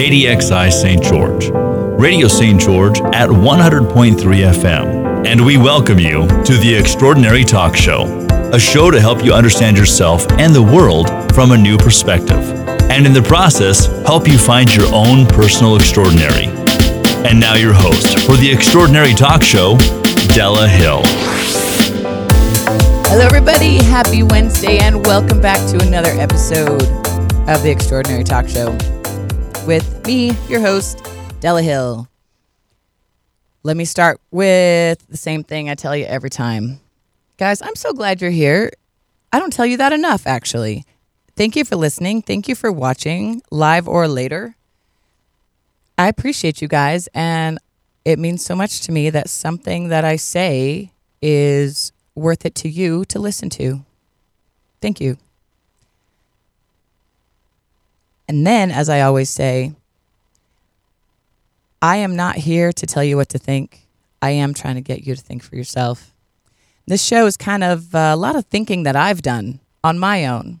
KDXI St. George, Radio St. George at 100.3 FM. And we welcome you to the Extraordinary Talk Show, a show to help you understand yourself and the world from a new perspective. And in the process, help you find your own personal extraordinary. And now, your host for the Extraordinary Talk Show, Della Hill. Hello, everybody. Happy Wednesday, and welcome back to another episode of the Extraordinary Talk Show with me, your host, Della Hill. Let me start with the same thing I tell you every time. Guys, I'm so glad you're here. I don't tell you that enough, actually. Thank you for listening. Thank you for watching, live or later. I appreciate you guys, and it means so much to me that something that I say is worth it to you to listen to. Thank you. And then, as I always say, I am not here to tell you what to think. I am trying to get you to think for yourself. This show is kind of uh, a lot of thinking that I've done on my own.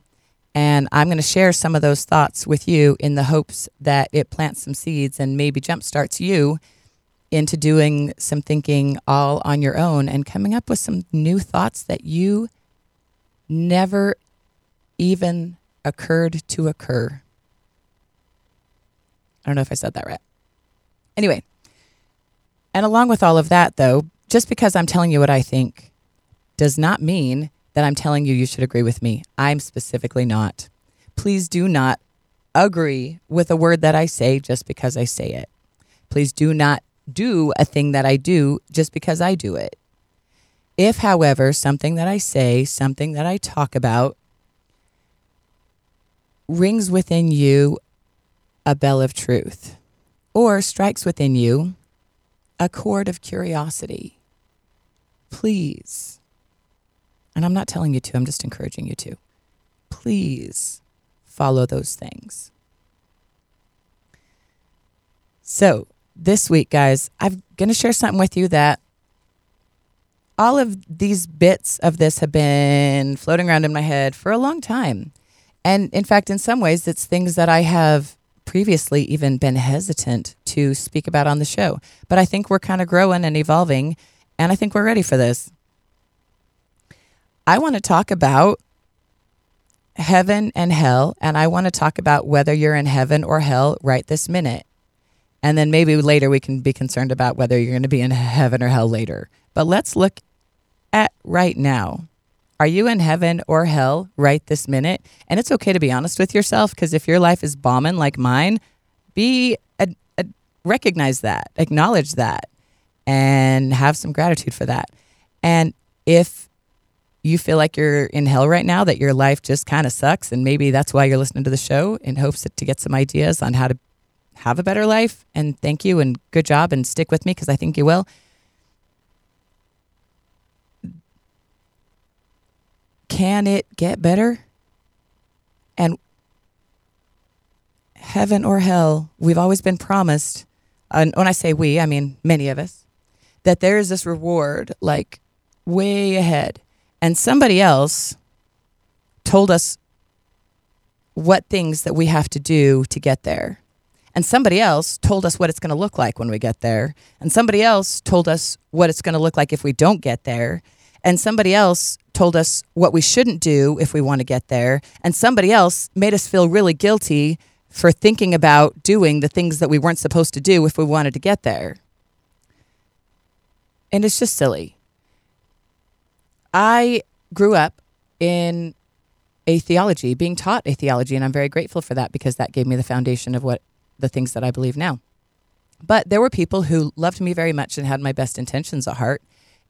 And I'm going to share some of those thoughts with you in the hopes that it plants some seeds and maybe jumpstarts you into doing some thinking all on your own and coming up with some new thoughts that you never even occurred to occur. I don't know if I said that right. Anyway, and along with all of that, though, just because I'm telling you what I think does not mean that I'm telling you you should agree with me. I'm specifically not. Please do not agree with a word that I say just because I say it. Please do not do a thing that I do just because I do it. If, however, something that I say, something that I talk about, rings within you a bell of truth or strikes within you a chord of curiosity, please, and I'm not telling you to, I'm just encouraging you to, please follow those things. So, this week, guys, I'm going to share something with you that all of these bits of this have been floating around in my head for a long time. And in fact, in some ways, it's things that I have previously even been hesitant to speak about on the show. But I think we're kind of growing and evolving, and I think we're ready for this. I want to talk about heaven and hell, and I want to talk about whether you're in heaven or hell right this minute. And then maybe later we can be concerned about whether you're going to be in heaven or hell later. But let's look at right now. Are you in heaven or hell right this minute? And it's okay to be honest with yourself because if your life is bombing like mine, be a, a, recognize that, acknowledge that, and have some gratitude for that. And if you feel like you're in hell right now, that your life just kind of sucks, and maybe that's why you're listening to the show in hopes to get some ideas on how to have a better life. And thank you and good job and stick with me because I think you will. Can it get better? And heaven or hell, we've always been promised, and when I say we, I mean many of us, that there is this reward like way ahead. And somebody else told us what things that we have to do to get there. And somebody else told us what it's going to look like when we get there. And somebody else told us what it's going to look like if we don't get there. And somebody else told us what we shouldn't do if we want to get there. And somebody else made us feel really guilty for thinking about doing the things that we weren't supposed to do if we wanted to get there. And it's just silly. I grew up in a theology, being taught a theology, and I'm very grateful for that because that gave me the foundation of what the things that I believe now. But there were people who loved me very much and had my best intentions at heart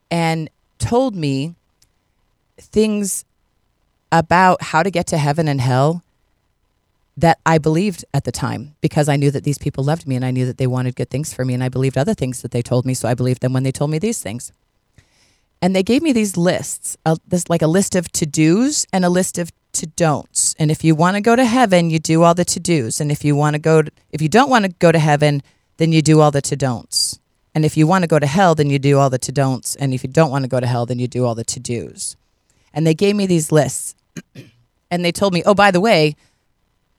and told me things about how to get to heaven and hell that I believed at the time because I knew that these people loved me and I knew that they wanted good things for me and I believed other things that they told me so I believed them when they told me these things. And they gave me these lists, a, this like a list of to-dos and a list of to don'ts. And if you want to go to heaven, you do all the to dos. And if you want to go, if you don't want to go to heaven, then you do all the to don'ts. And if you want to go to hell, then you do all the to don'ts. And if you don't want to go to hell, then you do all the to dos. And they gave me these lists. and they told me, oh, by the way,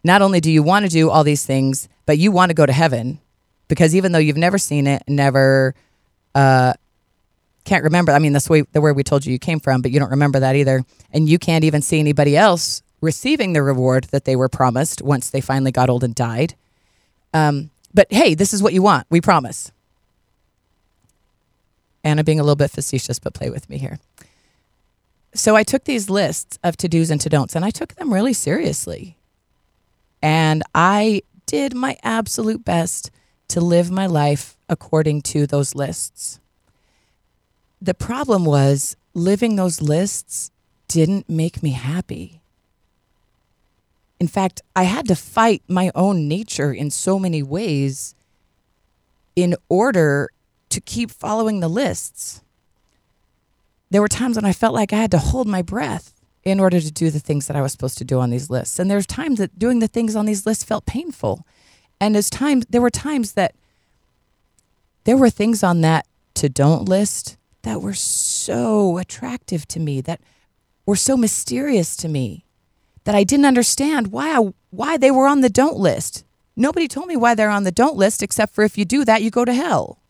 not only do you want to do all these things, but you want to go to heaven because even though you've never seen it, never uh, can't remember. I mean, that's the, way, we told you you came from, but you don't remember that either. And you can't even see anybody else receiving the reward that they were promised once they finally got old and died. Um, but hey, this is what you want. We promise. Anna being a little bit facetious, but play with me here. So I took these lists of to dos and to don'ts, and I took them really seriously. And I did my absolute best to live my life according to those lists. The problem was living those lists didn't make me happy. In fact, I had to fight my own nature in so many ways in order to keep following the lists. There were times when I felt like I had to hold my breath in order to do the things that I was supposed to do on these lists. And there's times that doing the things on these lists felt painful. And as times there were times that there were things on that to don't list that were so attractive to me, that were so mysterious to me, that I didn't understand why I, why they were on the don't list. Nobody told me why they're on the don't list except for if you do that, you go to hell.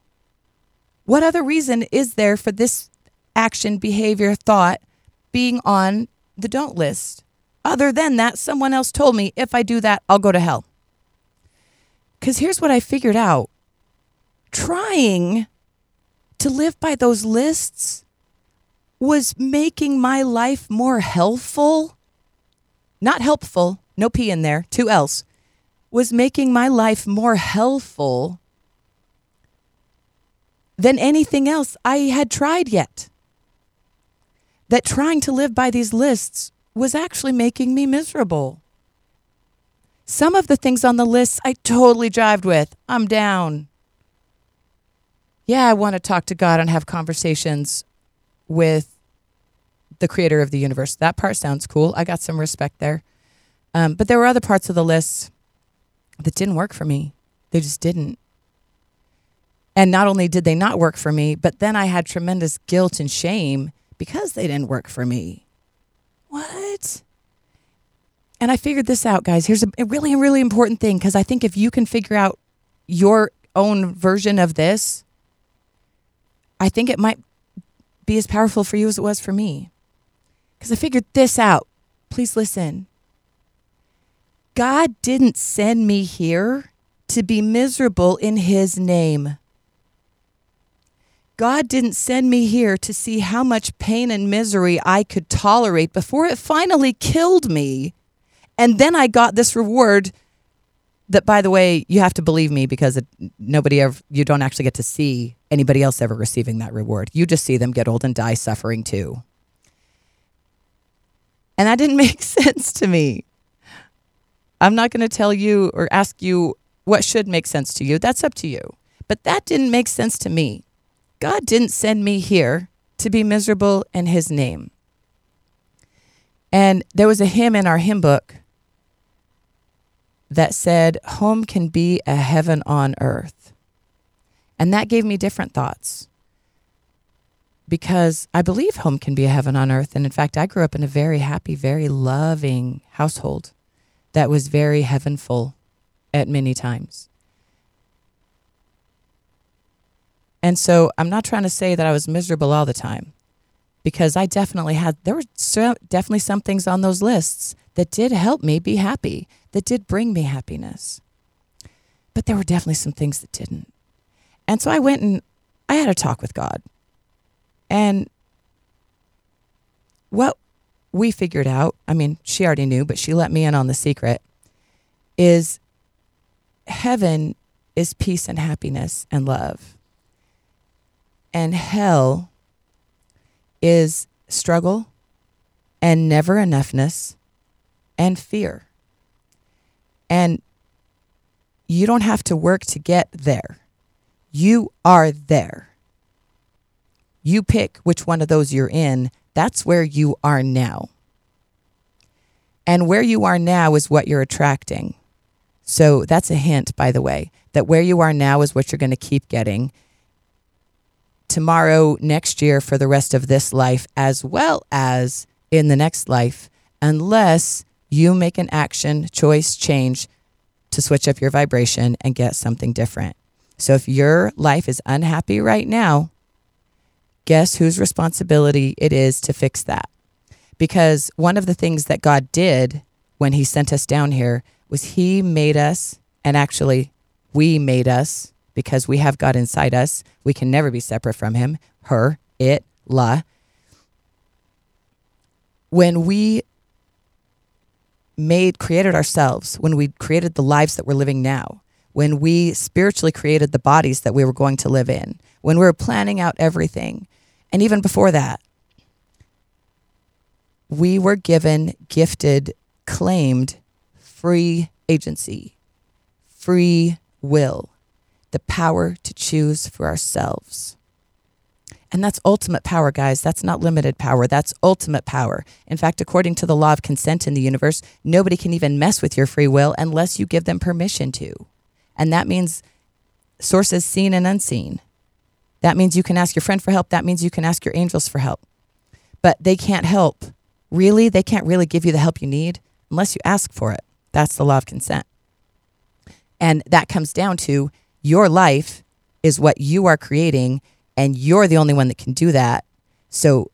What other reason is there for this action, behavior, thought being on the don't list? Other than that, someone else told me if I do that, I'll go to hell. Because here's what I figured out trying to live by those lists was making my life more helpful. Not helpful, no P in there, two L's, was making my life more helpful than anything else I had tried yet. That trying to live by these lists was actually making me miserable. Some of the things on the list I totally jived with. I'm down. Yeah, I want to talk to God and have conversations with the creator of the universe. That part sounds cool. I got some respect there. Um, but there were other parts of the list that didn't work for me. They just didn't. And not only did they not work for me, but then I had tremendous guilt and shame because they didn't work for me. What? And I figured this out, guys. Here's a, really, really important thing because I think if you can figure out your own version of this, I think it might be as powerful for you as it was for me. Because I figured this out. Please listen. God didn't send me here to be miserable in His name. God didn't send me here to see how much pain and misery I could tolerate before it finally killed me. And then I got this reward that, by the way, you have to believe me because it, nobody ever, you don't actually get to see anybody else ever receiving that reward. You just see them get old and die suffering too. And that didn't make sense to me. I'm not going to tell you or ask you what should make sense to you. That's up to you. But that didn't make sense to me. God didn't send me here to be miserable in his name. And there was a hymn in our hymn book that said, Home can be a heaven on earth. And that gave me different thoughts because I believe home can be a heaven on earth. And in fact, I grew up in a very happy, very loving household that was very heavenful at many times. And so I'm not trying to say that I was miserable all the time because I definitely had, there were so, definitely some things on those lists that did help me be happy, that did bring me happiness. But there were definitely some things that didn't. And so I went and I had a talk with God. And what we figured out, I mean, she already knew, but she let me in on the secret, is heaven is peace and happiness and love. And hell is struggle and never enoughness and fear. And you don't have to work to get there. You are there. You pick which one of those you're in. That's where you are now. And where you are now is what you're attracting. So that's a hint, by the way, that where you are now is what you're going to keep getting tomorrow, next year, for the rest of this life, as well as in the next life, unless you make an action, choice, change to switch up your vibration and get something different. So if your life is unhappy right now, guess whose responsibility it is to fix that? Because one of the things that God did when He sent us down here was He made us, and actually, we made us because we have God inside us. We can never be separate from Him, her, it, la. When we made, created ourselves, when we created the lives that we're living now, when we spiritually created the bodies that we were going to live in, when we were planning out everything, and even before that, we were given, gifted, claimed free agency, free will, the power to choose for ourselves. And that's ultimate power, guys. That's not limited power. That's ultimate power. In fact, according to the law of consent in the universe, nobody can even mess with your free will unless you give them permission to. And that means sources seen and unseen. That means you can ask your friend for help. That means you can ask your angels for help. But they can't help. Really, they can't really give you the help you need unless you ask for it. That's the law of consent. And that comes down to your life is what you are creating and you're the only one that can do that. So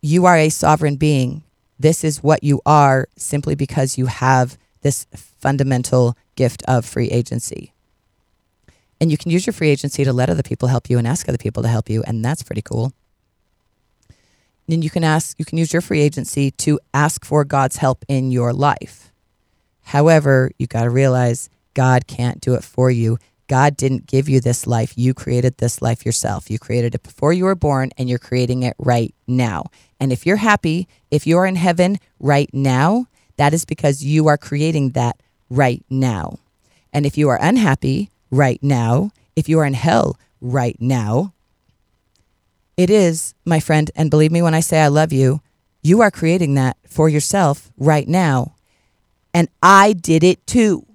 you are a sovereign being. This is what you are simply because you have this fundamental gift of free agency. And you can use your free agency to let other people help you and ask other people to help you, and that's pretty cool. Then you can ask you can use your free agency to ask for God's help in your life. However, you got to realize God can't do it for you. God didn't give you this life. You created this life yourself. You created it before you were born and you're creating it right now. And if you're happy, if you're in heaven right now, that is because you are creating that right now. And if you are unhappy right now, if you are in hell right now, it is, my friend, and believe me when I say I love you, you are creating that for yourself right now. And I did it too.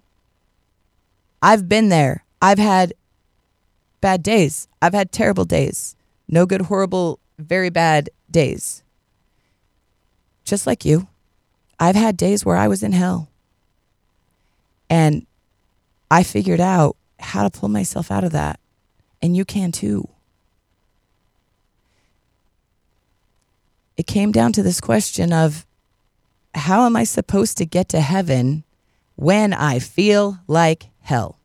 I've been there. I've had bad days. I've had terrible days. No good, horrible, very bad days. Just like you, I've had days where I was in hell. And I figured out how to pull myself out of that. And you can too. It came down to this question of how am I supposed to get to heaven when I feel like hell?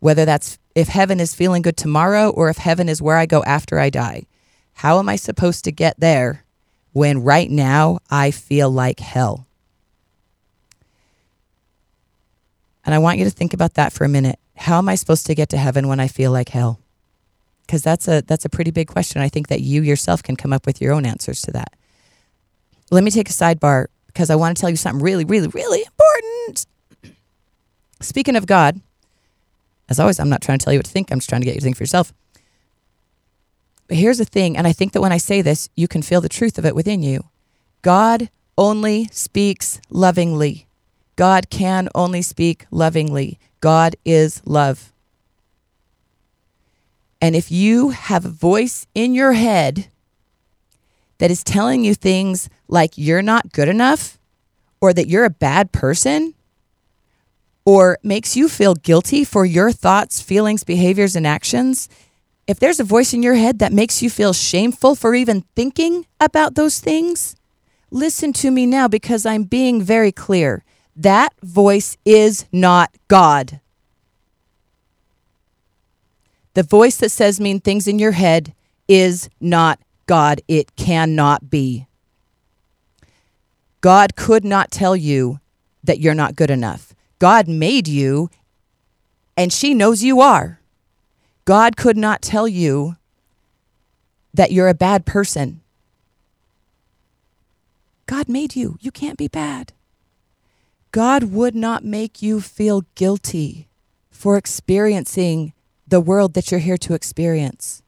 Whether that's if heaven is feeling good tomorrow or if heaven is where I go after I die. How am I supposed to get there when right now I feel like hell? And I want you to think about that for a minute. How am I supposed to get to heaven when I feel like hell? Because that's a that's a pretty big question. I think that you yourself can come up with your own answers to that. Let me take a sidebar because I want to tell you something really, really, really important. Speaking of God, as always, I'm not trying to tell you what to think. I'm just trying to get you to think for yourself. But here's the thing, and I think that when I say this, you can feel the truth of it within you. God only speaks lovingly. God can only speak lovingly. God is love. And if you have a voice in your head that is telling you things like you're not good enough or that you're a bad person or makes you feel guilty for your thoughts, feelings, behaviors, and actions, if there's a voice in your head that makes you feel shameful for even thinking about those things, listen to me now because I'm being very clear. That voice is not God. The voice that says mean things in your head is not God. It cannot be. God could not tell you that you're not good enough. God made you, and she knows you are. God could not tell you that you're a bad person. God made you. You can't be bad. God would not make you feel guilty for experiencing the world that you're here to experience.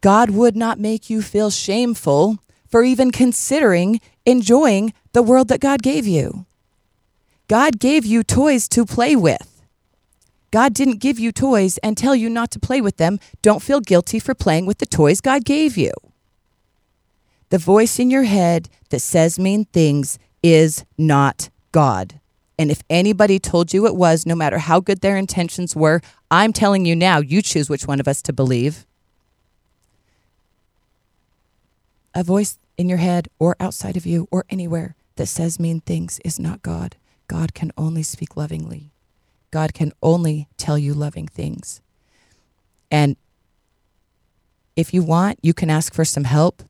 God would not make you feel shameful for even considering enjoying the world that God gave you. God gave you toys to play with. God didn't give you toys and tell you not to play with them. Don't feel guilty for playing with the toys God gave you. The voice in your head that says mean things is not God. And if anybody told you it was, no matter how good their intentions were, I'm telling you now, you choose which one of us to believe. A voice in your head or outside of you or anywhere that says mean things is not God. God can only speak lovingly. God can only tell you loving things. And if you want, you can ask for some help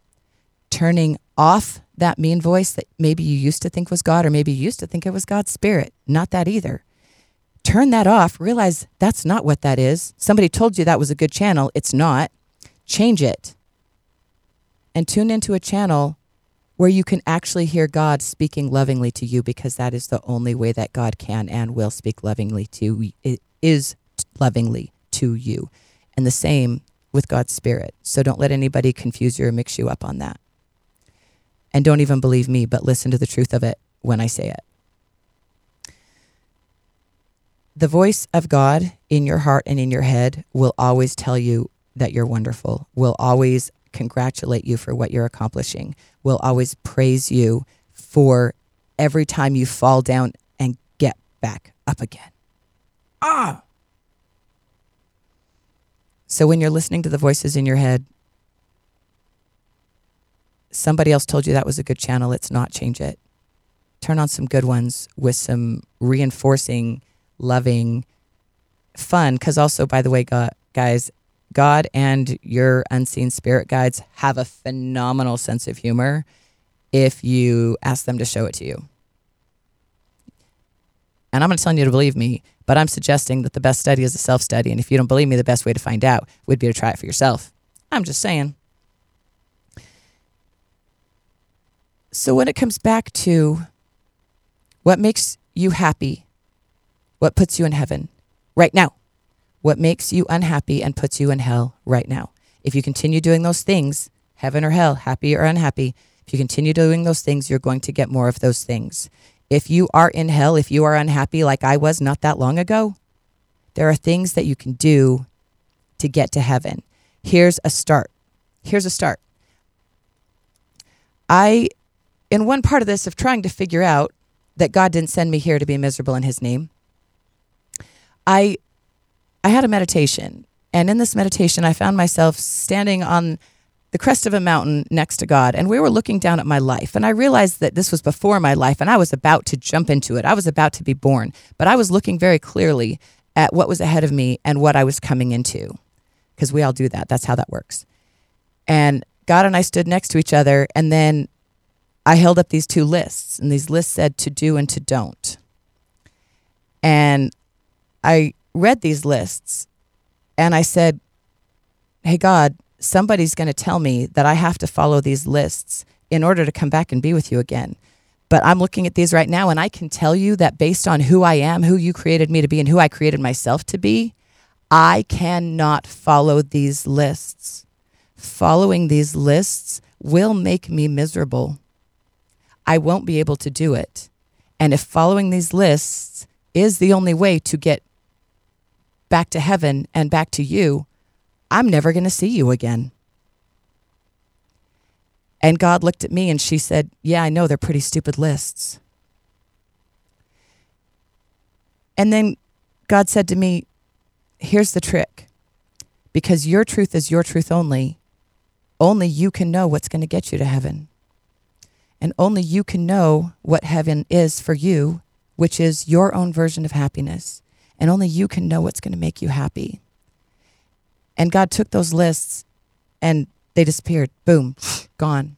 turning off that mean voice that maybe you used to think was God, or maybe you used to think it was God's spirit. Not that either. Turn that off. Realize that's not what that is. Somebody told you that was a good channel. It's not. Change it and tune into a channel where you can actually hear God speaking lovingly to you because that is the only way that God can and will speak lovingly to is lovingly to you. And the same with God's spirit. So don't let anybody confuse you or mix you up on that. And don't even believe me, but listen to the truth of it when I say it. The voice of God in your heart and in your head will always tell you that you're wonderful, will always congratulate you for what you're accomplishing, We'll always praise you for every time you fall down and get back up again. Ah! So when you're listening to the voices in your head, somebody else told you that was a good channel, let's not, change it. Turn on some good ones with some reinforcing, loving, fun. Because also, by the way, guys, God and your unseen spirit guides have a phenomenal sense of humor if you ask them to show it to you. And I'm not telling you to believe me, but I'm suggesting that the best study is a self study. And if you don't believe me, the best way to find out would be to try it for yourself. I'm just saying. So when it comes back to what makes you happy, what puts you in heaven right now, what makes you unhappy and puts you in hell right now. If you continue doing those things, heaven or hell, happy or unhappy, if you continue doing those things, you're going to get more of those things. If you are in hell, if you are unhappy like I was not that long ago, there are things that you can do to get to heaven. Here's a start. Here's a start. I in one part of this of trying to figure out that God didn't send me here to be miserable in his name, I I had a meditation. And in this meditation, I found myself standing on the crest of a mountain next to God. And we were looking down at my life. And I realized that this was before my life and I was about to jump into it. I was about to be born. But I was looking very clearly at what was ahead of me and what I was coming into. Because we all do that. That's how that works. And God and I stood next to each other. And then I held up these two lists, and these lists said to do and to don't. And I read these lists and I said, Hey, God, somebody's going to tell me that I have to follow these lists in order to come back and be with you again. But I'm looking at these right now, and I can tell you that based on who I am, who you created me to be, and who I created myself to be, I cannot follow these lists. Following these lists will make me miserable. I won't be able to do it. And if following these lists is the only way to get back to heaven and back to you, I'm never going to see you again. And God looked at me and she said, Yeah, I know they're pretty stupid lists. And then God said to me, Here's the trick because your truth is your truth only, only you can know what's going to get you to heaven. And only you can know what heaven is for you, which is your own version of happiness. And only you can know what's going to make you happy. And God took those lists and they disappeared. Boom, gone.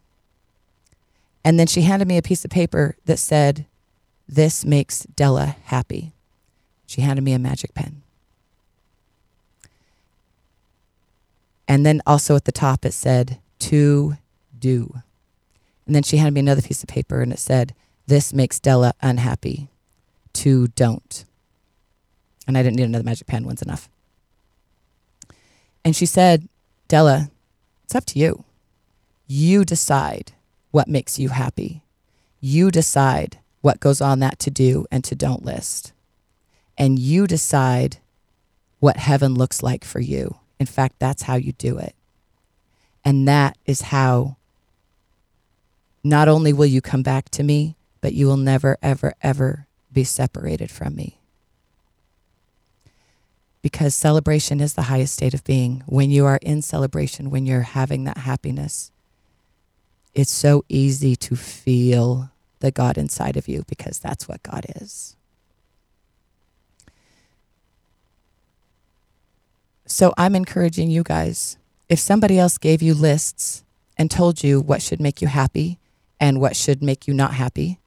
And then she handed me a piece of paper that said, This makes Della happy. She handed me a magic pen. And then also at the top it said, To do. And then she handed me another piece of paper and it said, This makes Della unhappy. To don't. And I didn't need another magic pen, one's enough. And she said, Della, it's up to you. You decide what makes you happy. You decide what goes on that to do and to don't list. And you decide what heaven looks like for you. In fact, that's how you do it. And that is how not only will you come back to me, but you will never, ever, ever be separated from me. Because celebration is the highest state of being. When you are in celebration, when you're having that happiness, it's so easy to feel the God inside of you because that's what God is. So I'm encouraging you guys if somebody else gave you lists and told you what should make you happy and what should make you not happy,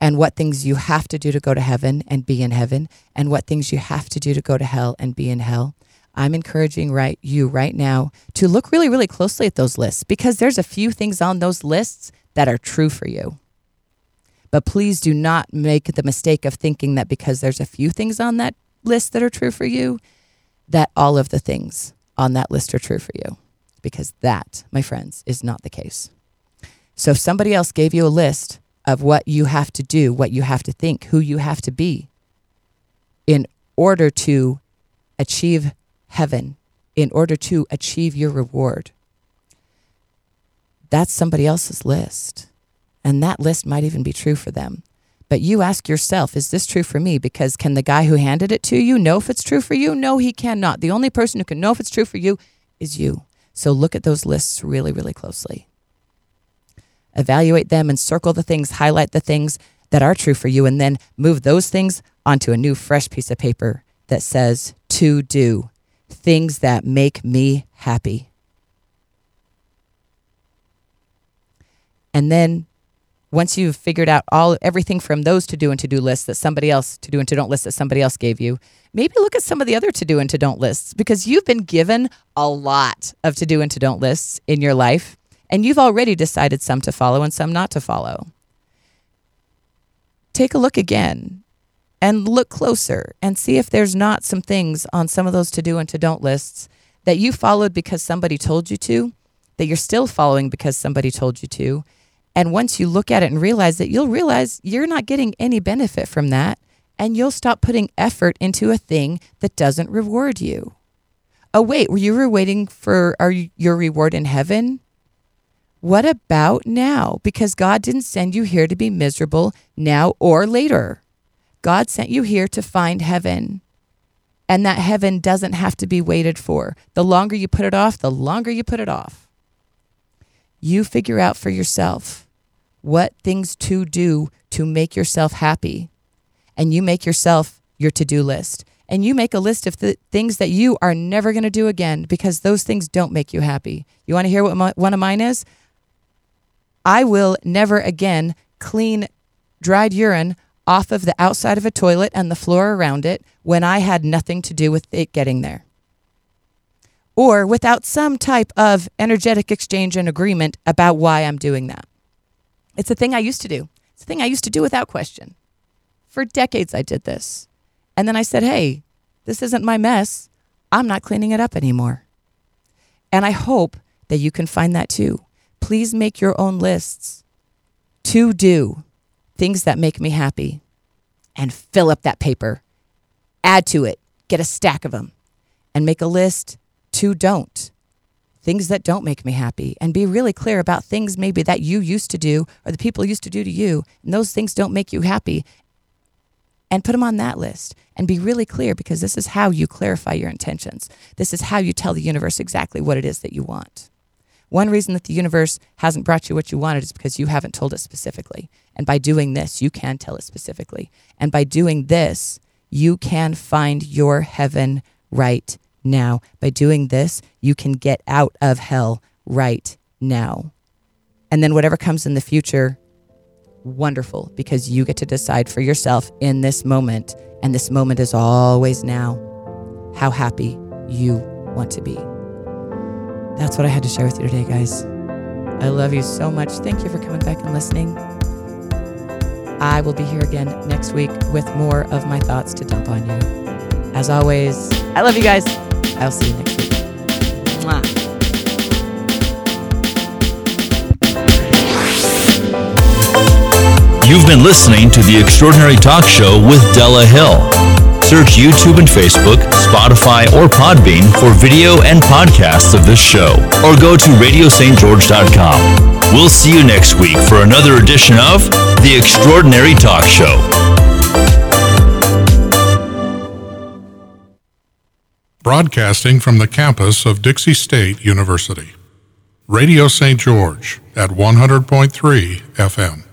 and what things you have to do to go to heaven and be in heaven, and what things you have to do to go to hell and be in hell, I'm encouraging right you right now to look really, really closely at those lists because there's a few things on those lists that are true for you. But please do not make the mistake of thinking that because there's a few things on that list that are true for you, that all of the things on that list are true for you. Because that, my friends, is not the case. So if somebody else gave you a list of what you have to do, what you have to think, who you have to be in order to achieve heaven, in order to achieve your reward, that's somebody else's list. And that list might even be true for them. But you ask yourself, is this true for me? Because can the guy who handed it to you know if it's true for you? No, he cannot. The only person who can know if it's true for you is you. So look at those lists really, really closely. Evaluate them and circle the things, highlight the things that are true for you, and then move those things onto a new, fresh piece of paper that says to do things that make me happy. And then once you've figured out all everything from those to do and to do lists that somebody else to do and to don't lists that somebody else gave you, maybe look at some of the other to do and to don't lists because you've been given a lot of to do and to don't lists in your life and you've already decided some to follow and some not to follow. Take a look again and look closer and see if there's not some things on some of those to do and to don't lists that you followed because somebody told you to, that you're still following because somebody told you to and once you look at it and realize that, you'll realize you're not getting any benefit from that. And you'll stop putting effort into a thing that doesn't reward you. Oh, wait, were you waiting for are your reward in heaven? What about now? Because God didn't send you here to be miserable now or later. God sent you here to find heaven. And that heaven doesn't have to be waited for. The longer you put it off, the longer you put it off. You figure out for yourself what things to do to make yourself happy. And you make yourself your to do list. And you make a list of the things that you are never going to do again because those things don't make you happy. You want to hear what my, one of mine is? I will never again clean dried urine off of the outside of a toilet and the floor around it when I had nothing to do with it getting there or without some type of energetic exchange and agreement about why I'm doing that. It's a thing I used to do. It's a thing I used to do without question. For decades, I did this. And then I said, hey, this isn't my mess. I'm not cleaning it up anymore. And I hope that you can find that too. Please make your own lists to do things that make me happy and fill up that paper. Add to it, get a stack of them, and make a list to don't. Things that don't make me happy, and be really clear about things maybe that you used to do or the people used to do to you, and those things don't make you happy. And put them on that list and be really clear because this is how you clarify your intentions. This is how you tell the universe exactly what it is that you want. One reason that the universe hasn't brought you what you wanted is because you haven't told it specifically. And by doing this, you can tell it specifically. And by doing this, you can find your heaven right now. By doing this, you can get out of hell right now. And then whatever comes in the future, wonderful, because you get to decide for yourself in this moment. And this moment is always now how happy you want to be. That's what I had to share with you today, guys. I love you so much. Thank you for coming back and listening. I will be here again next week with more of my thoughts to dump on you. As always, I love you guys. I'll see you next week. Mwah. You've been listening to The Extraordinary Talk Show with Della Hill search YouTube and Facebook, Spotify, or Podbean for video and podcasts of this show, or go to radiostgeorge.com. We'll see you next week for another edition of The Extraordinary Talk Show. Broadcasting from the campus of Dixie State University. Radio St. George at 100.3 FM.